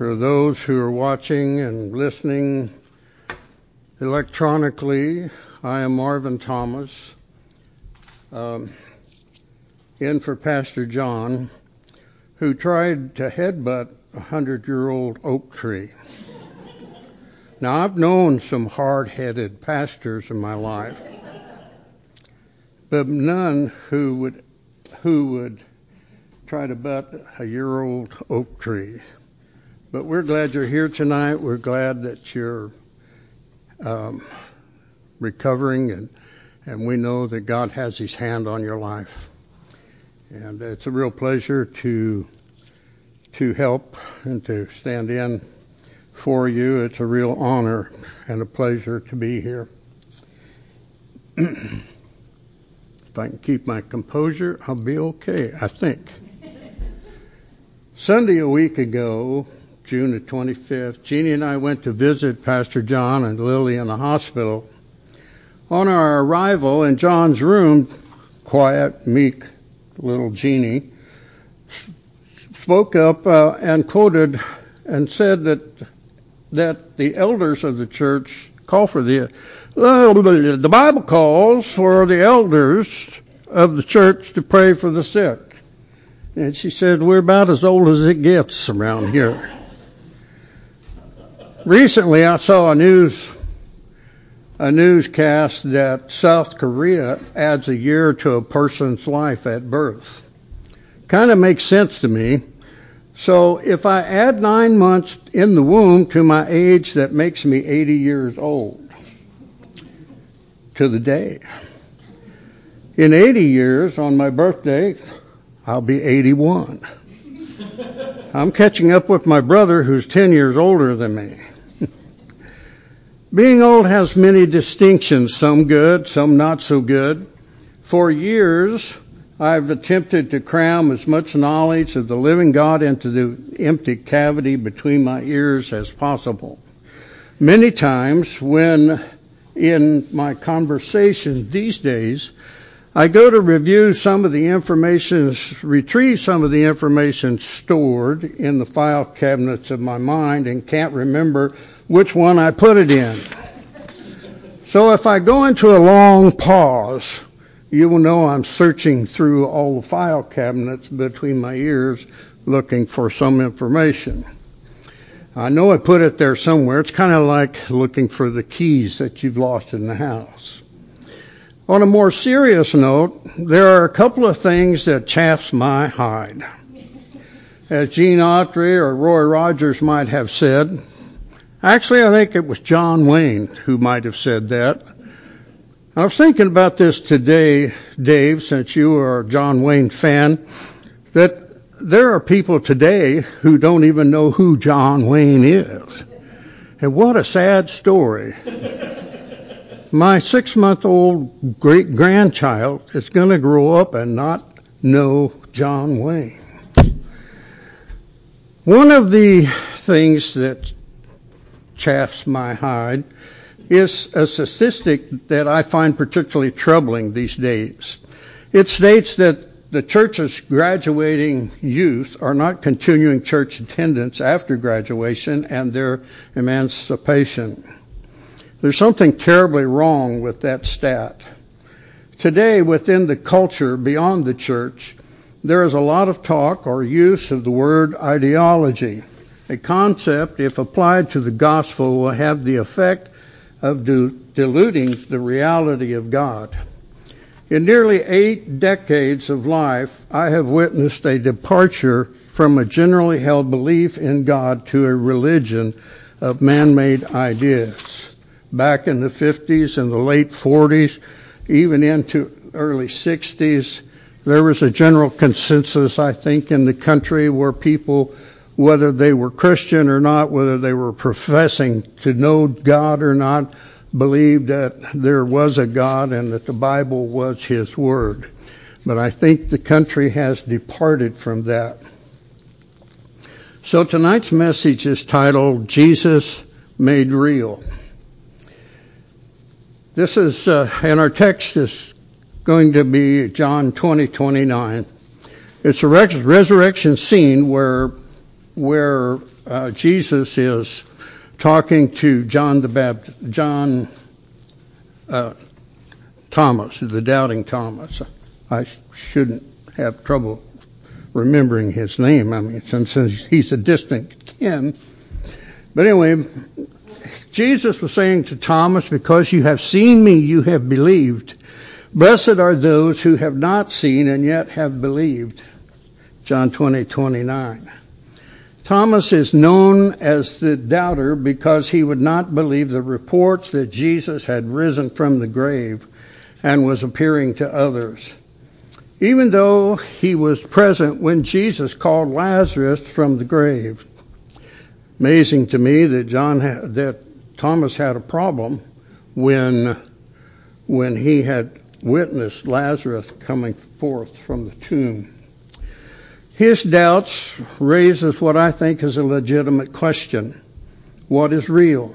For those who are watching and listening electronically, I am Marvin Thomas, um, in for Pastor John, who tried to headbutt a hundred year old oak tree. Now, I've known some hard headed pastors in my life, but none who would, who would try to butt a year old oak tree. But we're glad you're here tonight. We're glad that you're um, recovering, and, and we know that God has His hand on your life. And it's a real pleasure to to help and to stand in for you. It's a real honor and a pleasure to be here. if I can keep my composure, I'll be okay, I think. Sunday a week ago, June the 25th, Jeannie and I went to visit Pastor John and Lily in the hospital. On our arrival in John's room, quiet, meek little Jeannie spoke up uh, and quoted and said that that the elders of the church call for the uh, the Bible calls for the elders of the church to pray for the sick. And she said, We're about as old as it gets around here. Recently, I saw a news a newscast that South Korea adds a year to a person's life at birth. Kind of makes sense to me. So if I add nine months in the womb to my age, that makes me 80 years old to the day. In 80 years, on my birthday, I'll be 81. I'm catching up with my brother who's 10 years older than me. Being old has many distinctions, some good, some not so good. For years, I've attempted to cram as much knowledge of the living God into the empty cavity between my ears as possible. Many times when in my conversation these days, I go to review some of the information, retrieve some of the information stored in the file cabinets of my mind and can't remember which one I put it in. So if I go into a long pause, you will know I'm searching through all the file cabinets between my ears looking for some information. I know I put it there somewhere. It's kind of like looking for the keys that you've lost in the house. On a more serious note, there are a couple of things that chafes my hide. As Gene Autry or Roy Rogers might have said, Actually, I think it was John Wayne who might have said that. I was thinking about this today, Dave, since you are a John Wayne fan, that there are people today who don't even know who John Wayne is. And what a sad story. My six month old great grandchild is going to grow up and not know John Wayne. One of the things that chafes my hide is a statistic that I find particularly troubling these days. It states that the church's graduating youth are not continuing church attendance after graduation and their emancipation. There's something terribly wrong with that stat. Today, within the culture beyond the church, there is a lot of talk or use of the word ideology. A concept, if applied to the gospel, will have the effect of diluting the reality of God. In nearly eight decades of life, I have witnessed a departure from a generally held belief in God to a religion of man-made ideas. Back in the 50s and the late 40s, even into early 60s, there was a general consensus, I think, in the country where people whether they were Christian or not, whether they were professing to know God or not, believed that there was a God and that the Bible was His Word. But I think the country has departed from that. So tonight's message is titled Jesus Made Real. This is, uh, and our text is going to be John 20, 29. It's a resurrection scene where, where uh, Jesus is talking to John the Baptist, John uh, Thomas, the doubting Thomas. I shouldn't have trouble remembering his name. I mean, since he's a distant kin. But anyway, Jesus was saying to Thomas, because you have seen me, you have believed. Blessed are those who have not seen and yet have believed. John 20, 29. Thomas is known as the doubter because he would not believe the reports that Jesus had risen from the grave and was appearing to others. Even though he was present when Jesus called Lazarus from the grave. Amazing to me that John that Thomas had a problem when when he had witnessed Lazarus coming forth from the tomb. His doubts raises what I think is a legitimate question. What is real?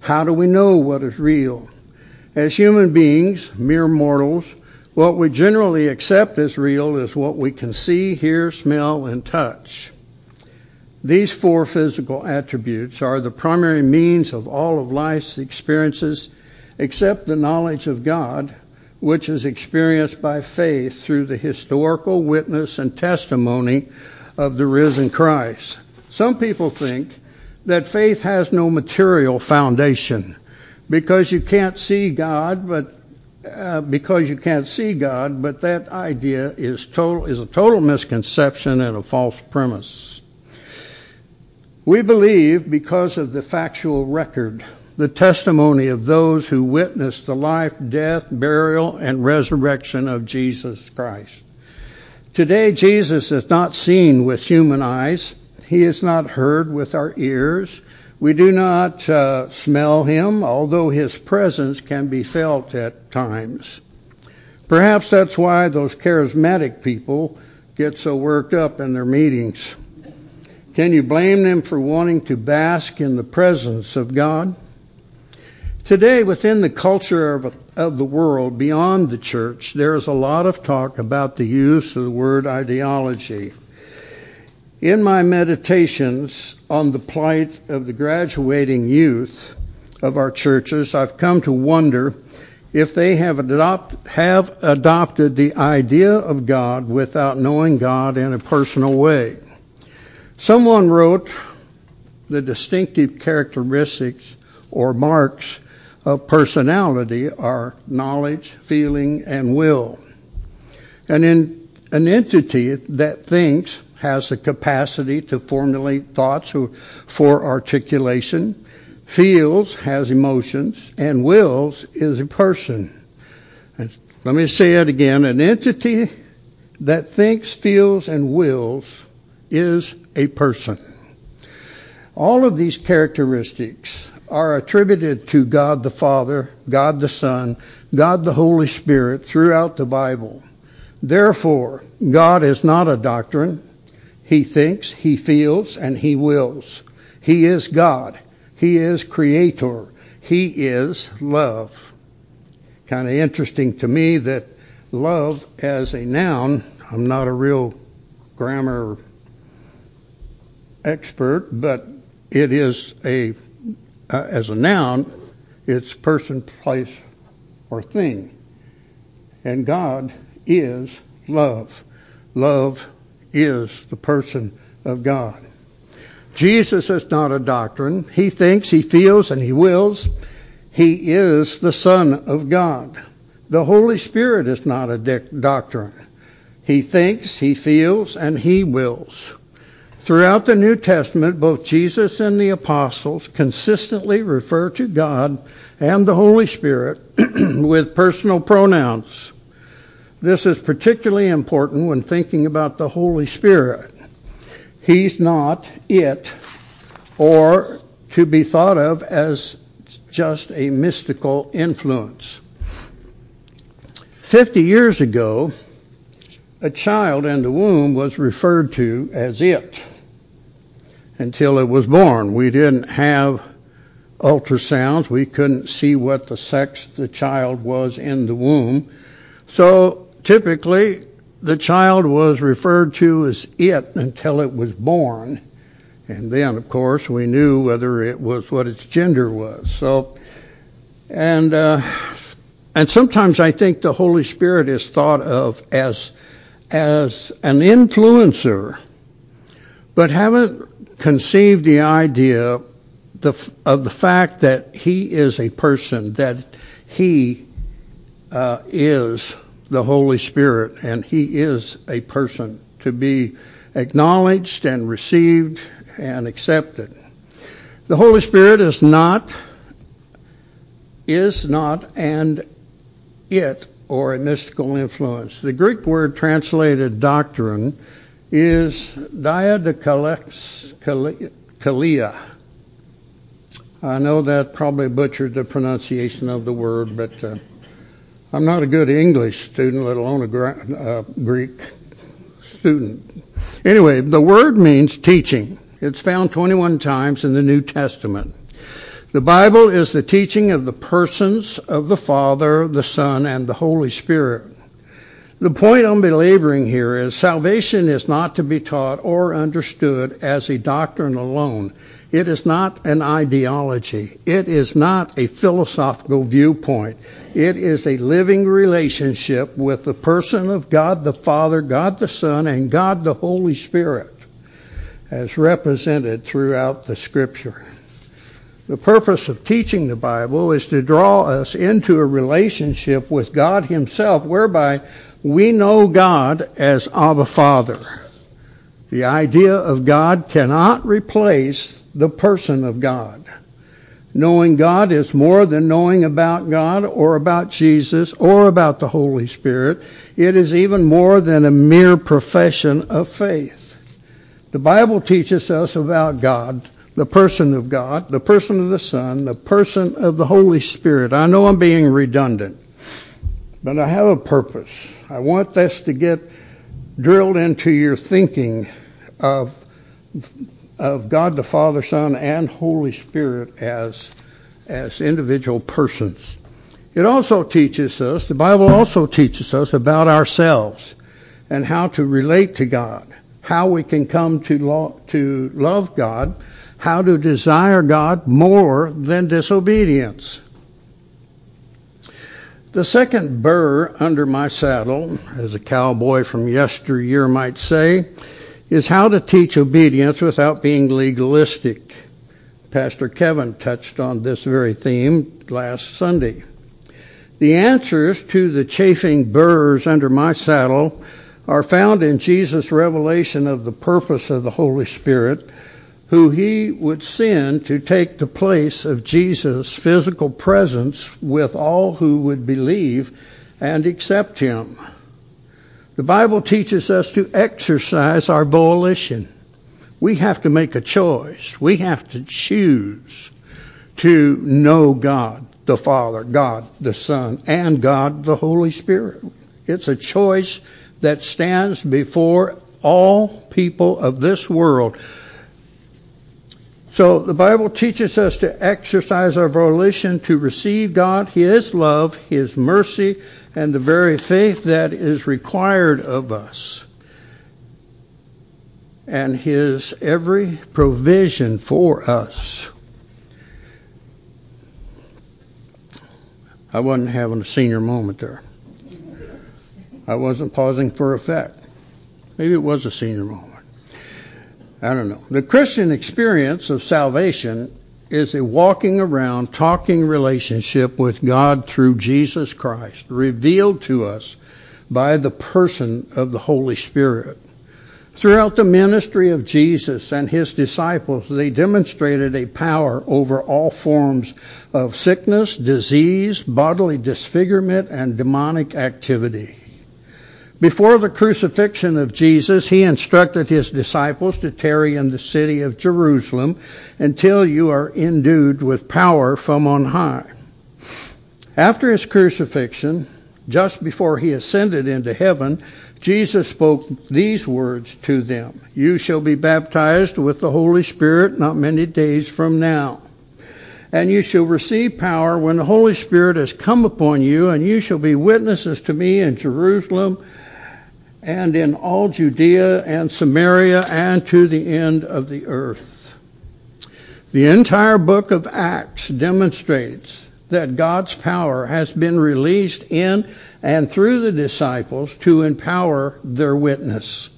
How do we know what is real? As human beings, mere mortals, what we generally accept as real is what we can see, hear, smell, and touch. These four physical attributes are the primary means of all of life's experiences except the knowledge of God, which is experienced by faith through the historical witness and testimony of the risen Christ. Some people think that faith has no material foundation because you can't see God, but uh, because you can't see God, but that idea is total is a total misconception and a false premise. We believe because of the factual record the testimony of those who witnessed the life, death, burial, and resurrection of Jesus Christ. Today, Jesus is not seen with human eyes. He is not heard with our ears. We do not uh, smell him, although his presence can be felt at times. Perhaps that's why those charismatic people get so worked up in their meetings. Can you blame them for wanting to bask in the presence of God? Today, within the culture of, of, the world, beyond the church, there is a lot of talk about the use of the word ideology. In my meditations on the plight of the graduating youth of our churches, I've come to wonder if they have, adopt, have adopted the idea of God without knowing God in a personal way. Someone wrote the distinctive characteristics or marks of personality are knowledge, feeling, and will. And in an entity that thinks has the capacity to formulate thoughts for articulation, feels has emotions, and wills is a person. And let me say it again. An entity that thinks, feels, and wills is a person. All of these characteristics are attributed to God the Father, God the Son, God the Holy Spirit throughout the Bible. Therefore, God is not a doctrine. He thinks, He feels, and He wills. He is God. He is Creator. He is love. Kind of interesting to me that love as a noun, I'm not a real grammar expert, but it is a uh, as a noun, it's person, place, or thing. And God is love. Love is the person of God. Jesus is not a doctrine. He thinks, he feels, and he wills. He is the Son of God. The Holy Spirit is not a doctrine. He thinks, he feels, and he wills. Throughout the New Testament, both Jesus and the apostles consistently refer to God and the Holy Spirit with personal pronouns. This is particularly important when thinking about the Holy Spirit. He's not it or to be thought of as just a mystical influence. Fifty years ago, a child in the womb was referred to as it until it was born. We didn't have ultrasounds. We couldn't see what the sex the child was in the womb. So typically, the child was referred to as it until it was born. And then, of course, we knew whether it was what its gender was. So, and, uh, and sometimes I think the Holy Spirit is thought of as, as an influencer, but haven't conceived the idea the, of the fact that he is a person, that he uh, is the Holy Spirit, and he is a person to be acknowledged and received and accepted. The Holy Spirit is not, is not, and it or a mystical influence. The Greek word translated doctrine is dia diadakalea. I know that probably butchered the pronunciation of the word, but uh, I'm not a good English student, let alone a uh, Greek student. Anyway, the word means teaching. It's found 21 times in the New Testament. The Bible is the teaching of the persons of the Father, the Son, and the Holy Spirit. The point I'm belaboring here is salvation is not to be taught or understood as a doctrine alone. It is not an ideology. It is not a philosophical viewpoint. It is a living relationship with the person of God the Father, God the Son, and God the Holy Spirit as represented throughout the scripture. The purpose of teaching the Bible is to draw us into a relationship with God Himself whereby we know God as Abba Father. The idea of God cannot replace the person of God. Knowing God is more than knowing about God or about Jesus or about the Holy Spirit. It is even more than a mere profession of faith. The Bible teaches us about God, the person of God, the person of the Son, the person of the Holy Spirit. I know I'm being redundant, but I have a purpose. I want this to get drilled into your thinking of of God the Father, Son, and Holy Spirit as, as individual persons. It also teaches us, the Bible also teaches us about ourselves and how to relate to God, how we can come to, lo- to love God, how to desire God more than disobedience. The second burr under my saddle, as a cowboy from yesteryear might say, is how to teach obedience without being legalistic. Pastor Kevin touched on this very theme last Sunday. The answers to the chafing burrs under my saddle are found in Jesus' revelation of the purpose of the Holy Spirit, who he would send to take the place of Jesus' physical presence with all who would believe and accept him. The Bible teaches us to exercise our volition. We have to make a choice. We have to choose to know God the Father, God the Son, and God the Holy Spirit. It's a choice that stands before all people of this world. So the Bible teaches us to exercise our volition to receive God, His love, His mercy, and the very faith that is required of us and his every provision for us. I wasn't having a senior moment there. I wasn't pausing for effect. Maybe it was a senior moment. I don't know. The Christian experience of salvation is a walking around, talking relationship with God through Jesus Christ, revealed to us by the person of the Holy Spirit. Throughout the ministry of Jesus and his disciples, they demonstrated a power over all forms of sickness, disease, bodily disfigurement, and demonic activity. Before the crucifixion of Jesus, he instructed his disciples to tarry in the city of Jerusalem until you are endued with power from on high. After his crucifixion, just before he ascended into heaven, Jesus spoke these words to them You shall be baptized with the Holy Spirit not many days from now. And you shall receive power when the Holy Spirit has come upon you, and you shall be witnesses to me in Jerusalem and in all Judea and Samaria and to the end of the earth. The entire book of Acts demonstrates that God's power has been released in and through the disciples to empower their witness.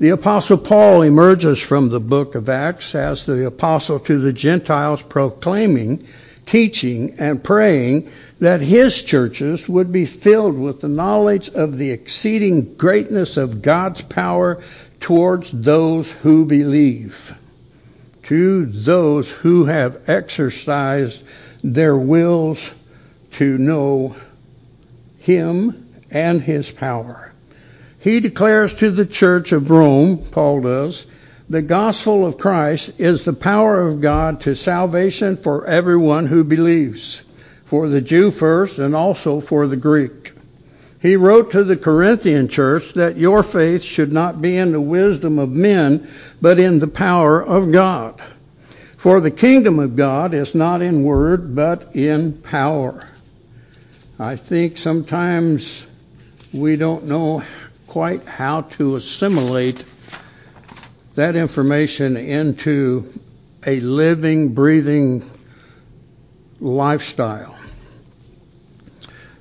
The apostle Paul emerges from the book of Acts as the apostle to the Gentiles proclaiming, teaching, and praying that his churches would be filled with the knowledge of the exceeding greatness of God's power towards those who believe, to those who have exercised their wills to know him and his power. He declares to the church of Rome, Paul does, the gospel of Christ is the power of God to salvation for everyone who believes for the Jew first and also for the Greek. He wrote to the Corinthian church that your faith should not be in the wisdom of men, but in the power of God. For the kingdom of God is not in word, but in power. I think sometimes we don't know quite how to assimilate that information into a living, breathing lifestyle.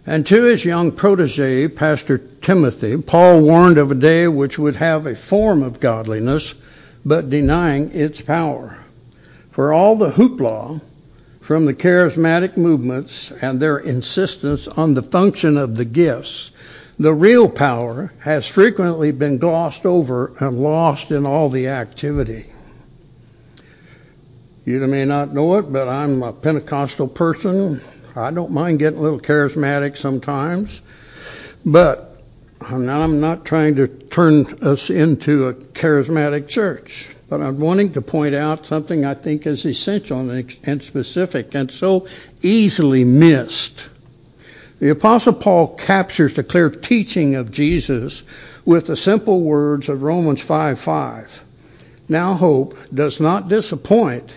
And to his young protege, Pastor Timothy, Paul warned of a day which would have a form of godliness, but denying its power. For all the hoopla from the charismatic movements and their insistence on the function of the gifts, the real power has frequently been glossed over and lost in all the activity. You may not know it, but I'm a Pentecostal person. I don't mind getting a little charismatic sometimes, but I'm not trying to turn us into a charismatic church. But I'm wanting to point out something I think is essential and specific and so easily missed. The Apostle Paul captures the clear teaching of Jesus with the simple words of Romans 5 5. Now hope does not disappoint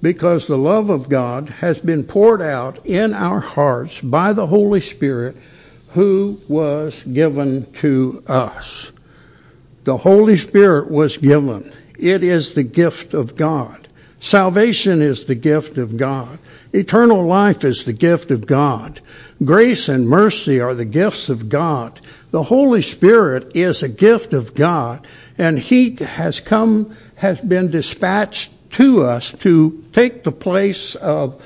because the love of God has been poured out in our hearts by the Holy Spirit who was given to us. The Holy Spirit was given. It is the gift of God. Salvation is the gift of God. Eternal life is the gift of God. Grace and mercy are the gifts of God. The Holy Spirit is a gift of God, and He has come, has been dispatched to us to take the place of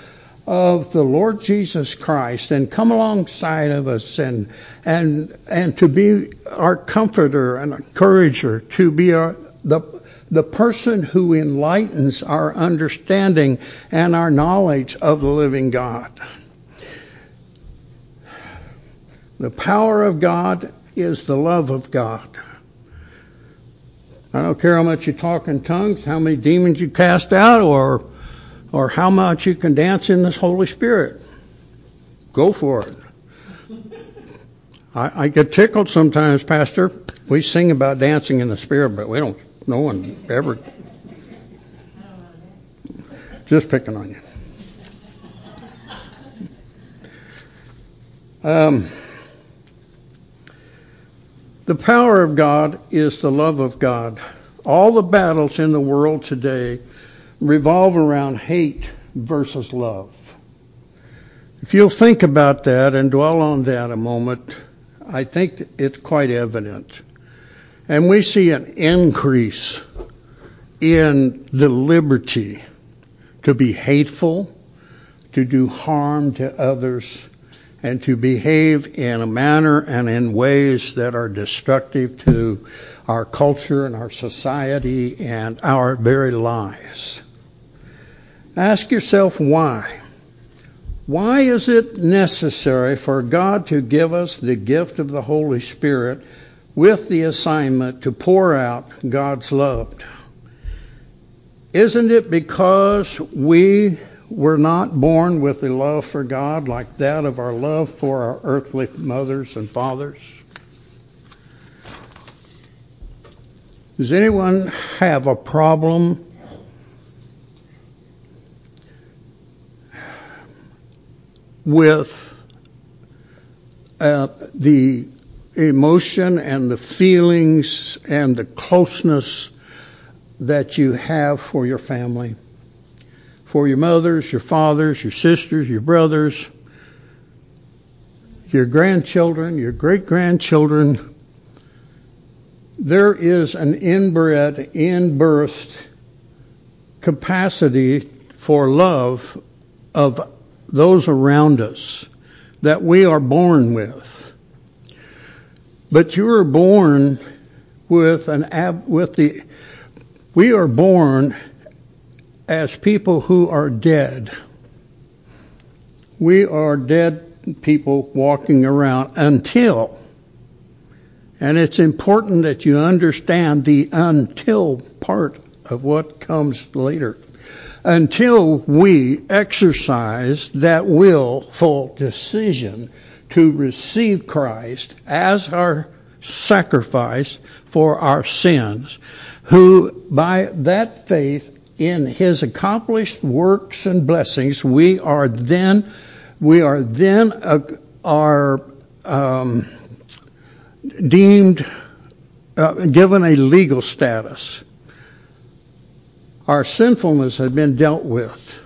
of the Lord Jesus Christ and come alongside of us and and and to be our comforter and encourager, to be our, the the person who enlightens our understanding and our knowledge of the living God. The power of God is the love of God. I don't care how much you talk in tongues, how many demons you cast out, or or how much you can dance in this Holy Spirit. Go for it. I, I get tickled sometimes, Pastor. We sing about dancing in the Spirit, but we don't. No one ever. Just picking on you. Um, the power of God is the love of God. All the battles in the world today revolve around hate versus love. If you'll think about that and dwell on that a moment, I think it's quite evident. And we see an increase in the liberty to be hateful, to do harm to others, and to behave in a manner and in ways that are destructive to our culture and our society and our very lives. Ask yourself why. Why is it necessary for God to give us the gift of the Holy Spirit with the assignment to pour out God's love. Isn't it because we were not born with a love for God like that of our love for our earthly mothers and fathers? Does anyone have a problem with uh, the emotion and the feelings and the closeness that you have for your family, for your mothers, your fathers, your sisters, your brothers, your grandchildren, your great grandchildren. There is an inbred, inbirthed capacity for love of those around us that we are born with. But you are born with an ab, with the, we are born as people who are dead. We are dead people walking around until, and it's important that you understand the until part of what comes later until we exercise that willful decision to receive Christ as our sacrifice for our sins, who by that faith in his accomplished works and blessings, we are then, we are then uh, are um, deemed, uh, given a legal status our sinfulness had been dealt with.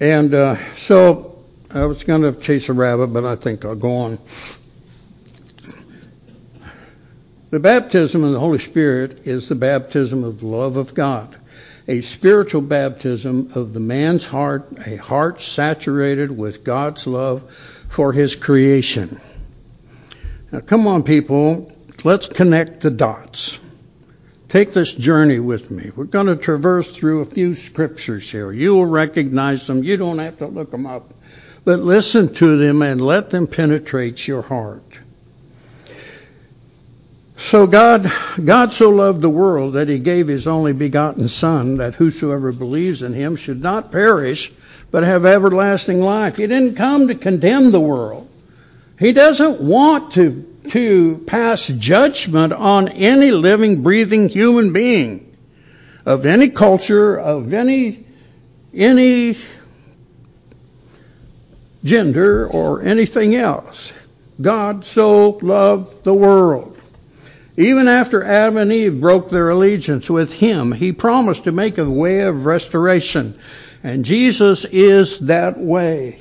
And uh, so I was going to chase a rabbit, but I think I'll go on. The baptism of the Holy Spirit is the baptism of the love of God, a spiritual baptism of the man's heart, a heart saturated with God's love for his creation. Now, come on, people, let's connect the dots. Take this journey with me. We're going to traverse through a few scriptures here. You will recognize them. You don't have to look them up. But listen to them and let them penetrate your heart. So God, God so loved the world that he gave his only begotten son that whosoever believes in him should not perish but have everlasting life. He didn't come to condemn the world. He doesn't want to to pass judgment on any living, breathing human being of any culture, of any, any gender or anything else. God so loved the world. Even after Adam and Eve broke their allegiance with Him, He promised to make a way of restoration. And Jesus is that way.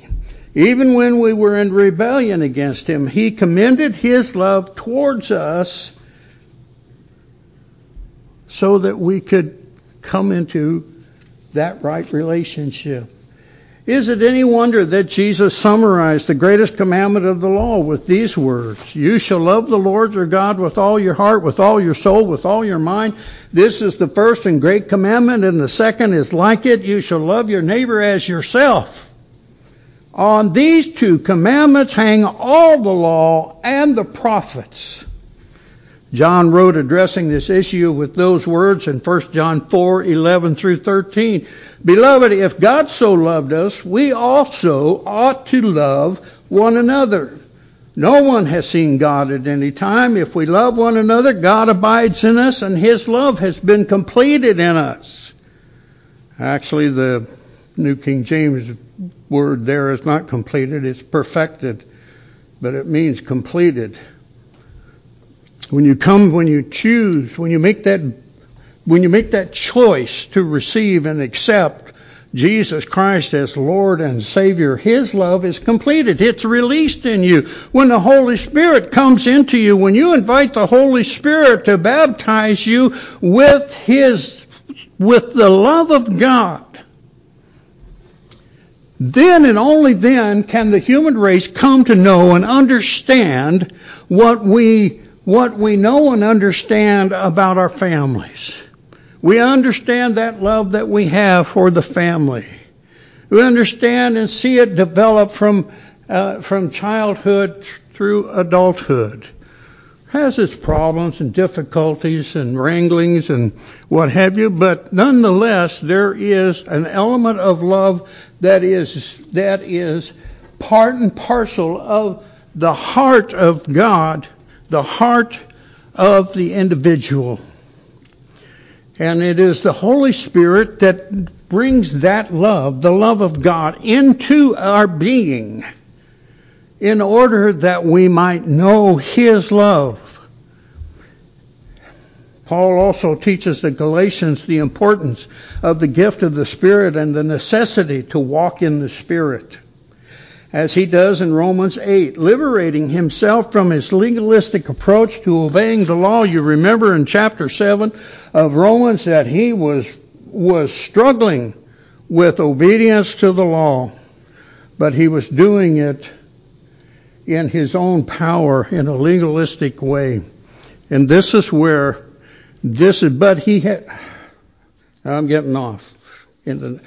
Even when we were in rebellion against him, he commended his love towards us so that we could come into that right relationship. Is it any wonder that Jesus summarized the greatest commandment of the law with these words? You shall love the Lord your God with all your heart, with all your soul, with all your mind. This is the first and great commandment, and the second is like it. You shall love your neighbor as yourself. On these two commandments hang all the law and the prophets. John wrote addressing this issue with those words in 1 John 4, 11 through 13. Beloved, if God so loved us, we also ought to love one another. No one has seen God at any time. If we love one another, God abides in us and His love has been completed in us. Actually, the New King James word there is not completed, it's perfected, but it means completed. When you come, when you choose, when you make that, when you make that choice to receive and accept Jesus Christ as Lord and Savior, His love is completed. It's released in you. When the Holy Spirit comes into you, when you invite the Holy Spirit to baptize you with His, with the love of God, then and only then can the human race come to know and understand what we, what we know and understand about our families. We understand that love that we have for the family. We understand and see it develop from, uh, from childhood through adulthood. Has its problems and difficulties and wranglings and what have you, but nonetheless there is an element of love that is that is part and parcel of the heart of God, the heart of the individual. And it is the Holy Spirit that brings that love, the love of God, into our being in order that we might know His love. Paul also teaches the Galatians the importance of the gift of the Spirit and the necessity to walk in the Spirit as he does in Romans 8, liberating himself from his legalistic approach to obeying the law. You remember in chapter 7 of Romans that he was, was struggling with obedience to the law, but he was doing it in his own power in a legalistic way. And this is where this is, but he had, I'm getting off. In the,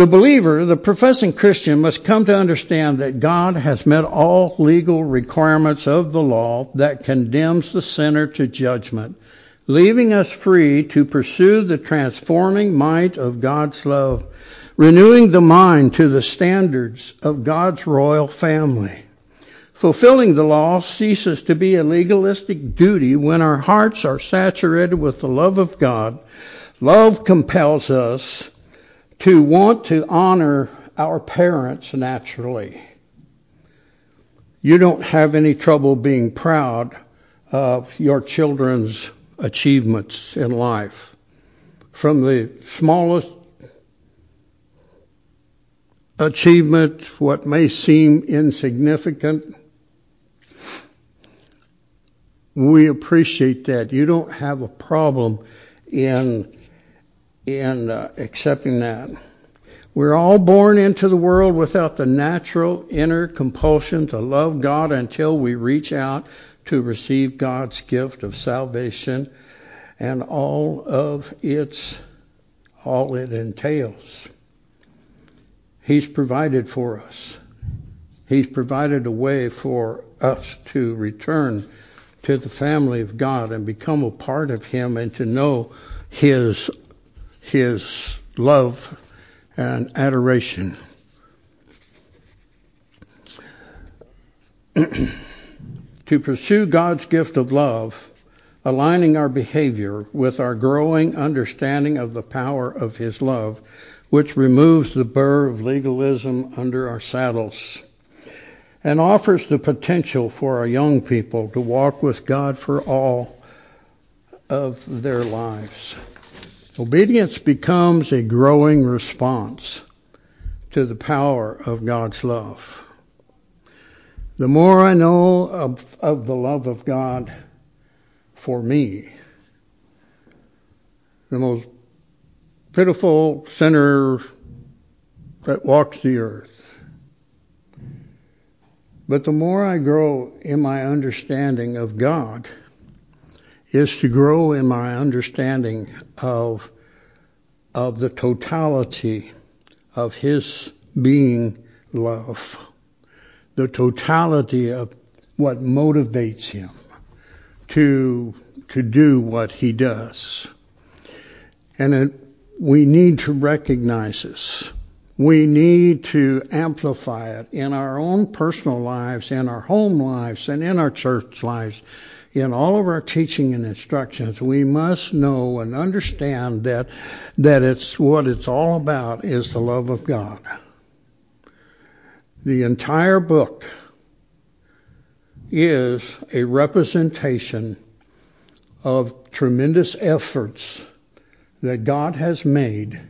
the believer, the professing Christian, must come to understand that God has met all legal requirements of the law that condemns the sinner to judgment, leaving us free to pursue the transforming might of God's love, renewing the mind to the standards of God's royal family. Fulfilling the law ceases to be a legalistic duty when our hearts are saturated with the love of God. Love compels us to want to honor our parents naturally. You don't have any trouble being proud of your children's achievements in life. From the smallest achievement, what may seem insignificant, we appreciate that. You don't have a problem in in uh, accepting that. We're all born into the world without the natural inner compulsion to love God until we reach out to receive God's gift of salvation and all of its all it entails. He's provided for us. He's provided a way for us to return to the family of God and become a part of Him and to know His his love and adoration. to pursue God's gift of love, aligning our behavior with our growing understanding of the power of His love, which removes the burr of legalism under our saddles and offers the potential for our young people to walk with God for all of their lives. Obedience becomes a growing response to the power of God's love. The more I know of, of the love of God for me, the most pitiful sinner that walks the earth. But the more I grow in my understanding of God, is to grow in my understanding of, of the totality of His being love, the totality of what motivates Him to, to do what He does. And it, we need to recognize this. We need to amplify it in our own personal lives, in our home lives, and in our church lives in all of our teaching and instructions, we must know and understand that, that it's what it's all about is the love of God. The entire book is a representation of tremendous efforts that God has made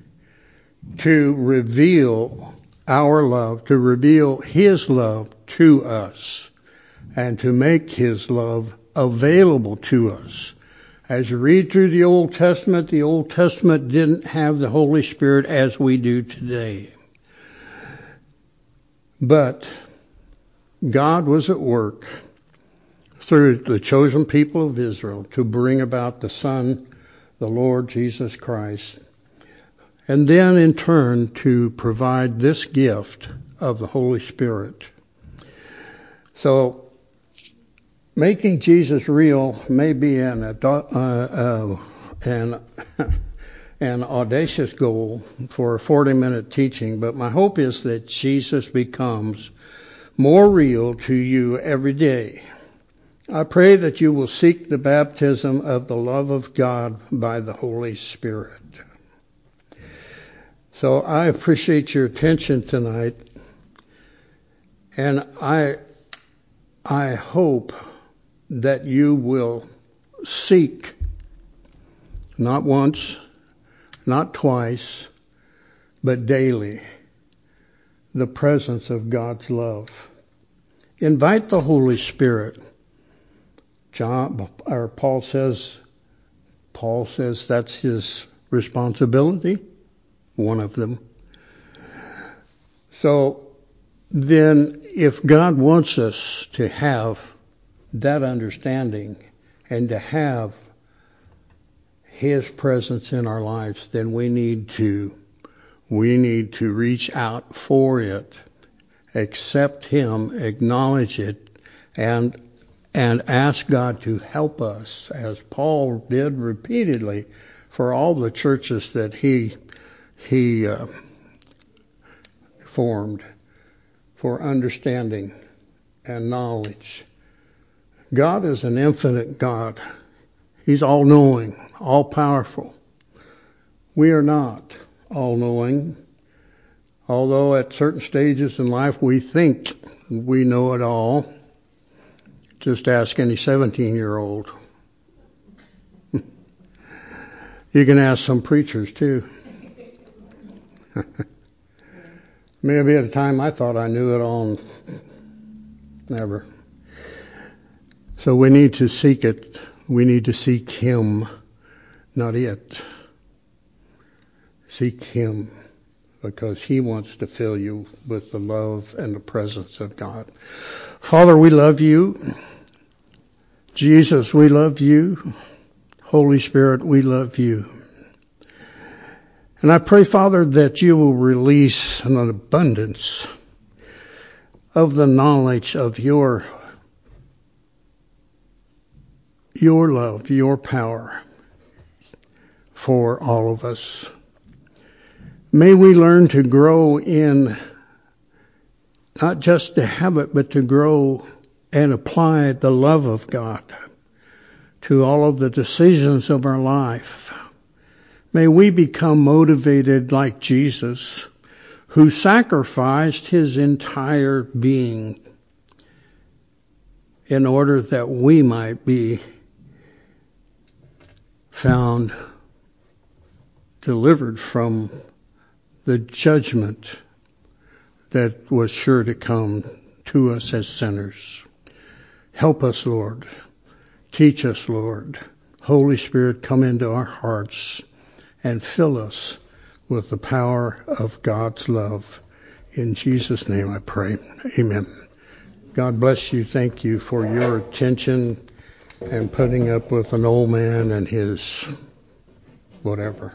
to reveal our love, to reveal His love to us, and to make His love available to us. As you read through the Old Testament, the Old Testament didn't have the Holy Spirit as we do today. But God was at work through the chosen people of Israel to bring about the Son, the Lord Jesus Christ, and then in turn to provide this gift of the Holy Spirit. So, making Jesus real may be an, uh, uh, an, an audacious goal for a 40 minute teaching, but my hope is that Jesus becomes more real to you every day. I pray that you will seek the baptism of the love of God by the Holy Spirit. So I appreciate your attention tonight, and I I hope that you will seek not once, not twice, but daily the presence of God's love. Invite the Holy Spirit. John or Paul says Paul says that's his responsibility one of them. So then if God wants us to have that understanding and to have his presence in our lives, then we need to we need to reach out for it, accept him, acknowledge it, and and ask God to help us, as Paul did repeatedly for all the churches that he he uh, formed for understanding and knowledge. God is an infinite God. He's all knowing, all powerful. We are not all knowing, although at certain stages in life we think we know it all. Just ask any 17 year old. you can ask some preachers too. Maybe at a time I thought I knew it all. Never. So we need to seek it. We need to seek Him, not it. Seek Him because He wants to fill you with the love and the presence of God. Father, we love you. Jesus, we love you. Holy Spirit, we love you. And I pray, Father, that you will release an abundance of the knowledge of your, your love, your power for all of us. May we learn to grow in not just to have it, but to grow and apply the love of God to all of the decisions of our life May we become motivated like Jesus, who sacrificed his entire being in order that we might be found delivered from the judgment that was sure to come to us as sinners. Help us, Lord. Teach us, Lord. Holy Spirit, come into our hearts and fill us with the power of God's love. In Jesus' name I pray. Amen. God bless you. Thank you for your attention and putting up with an old man and his whatever.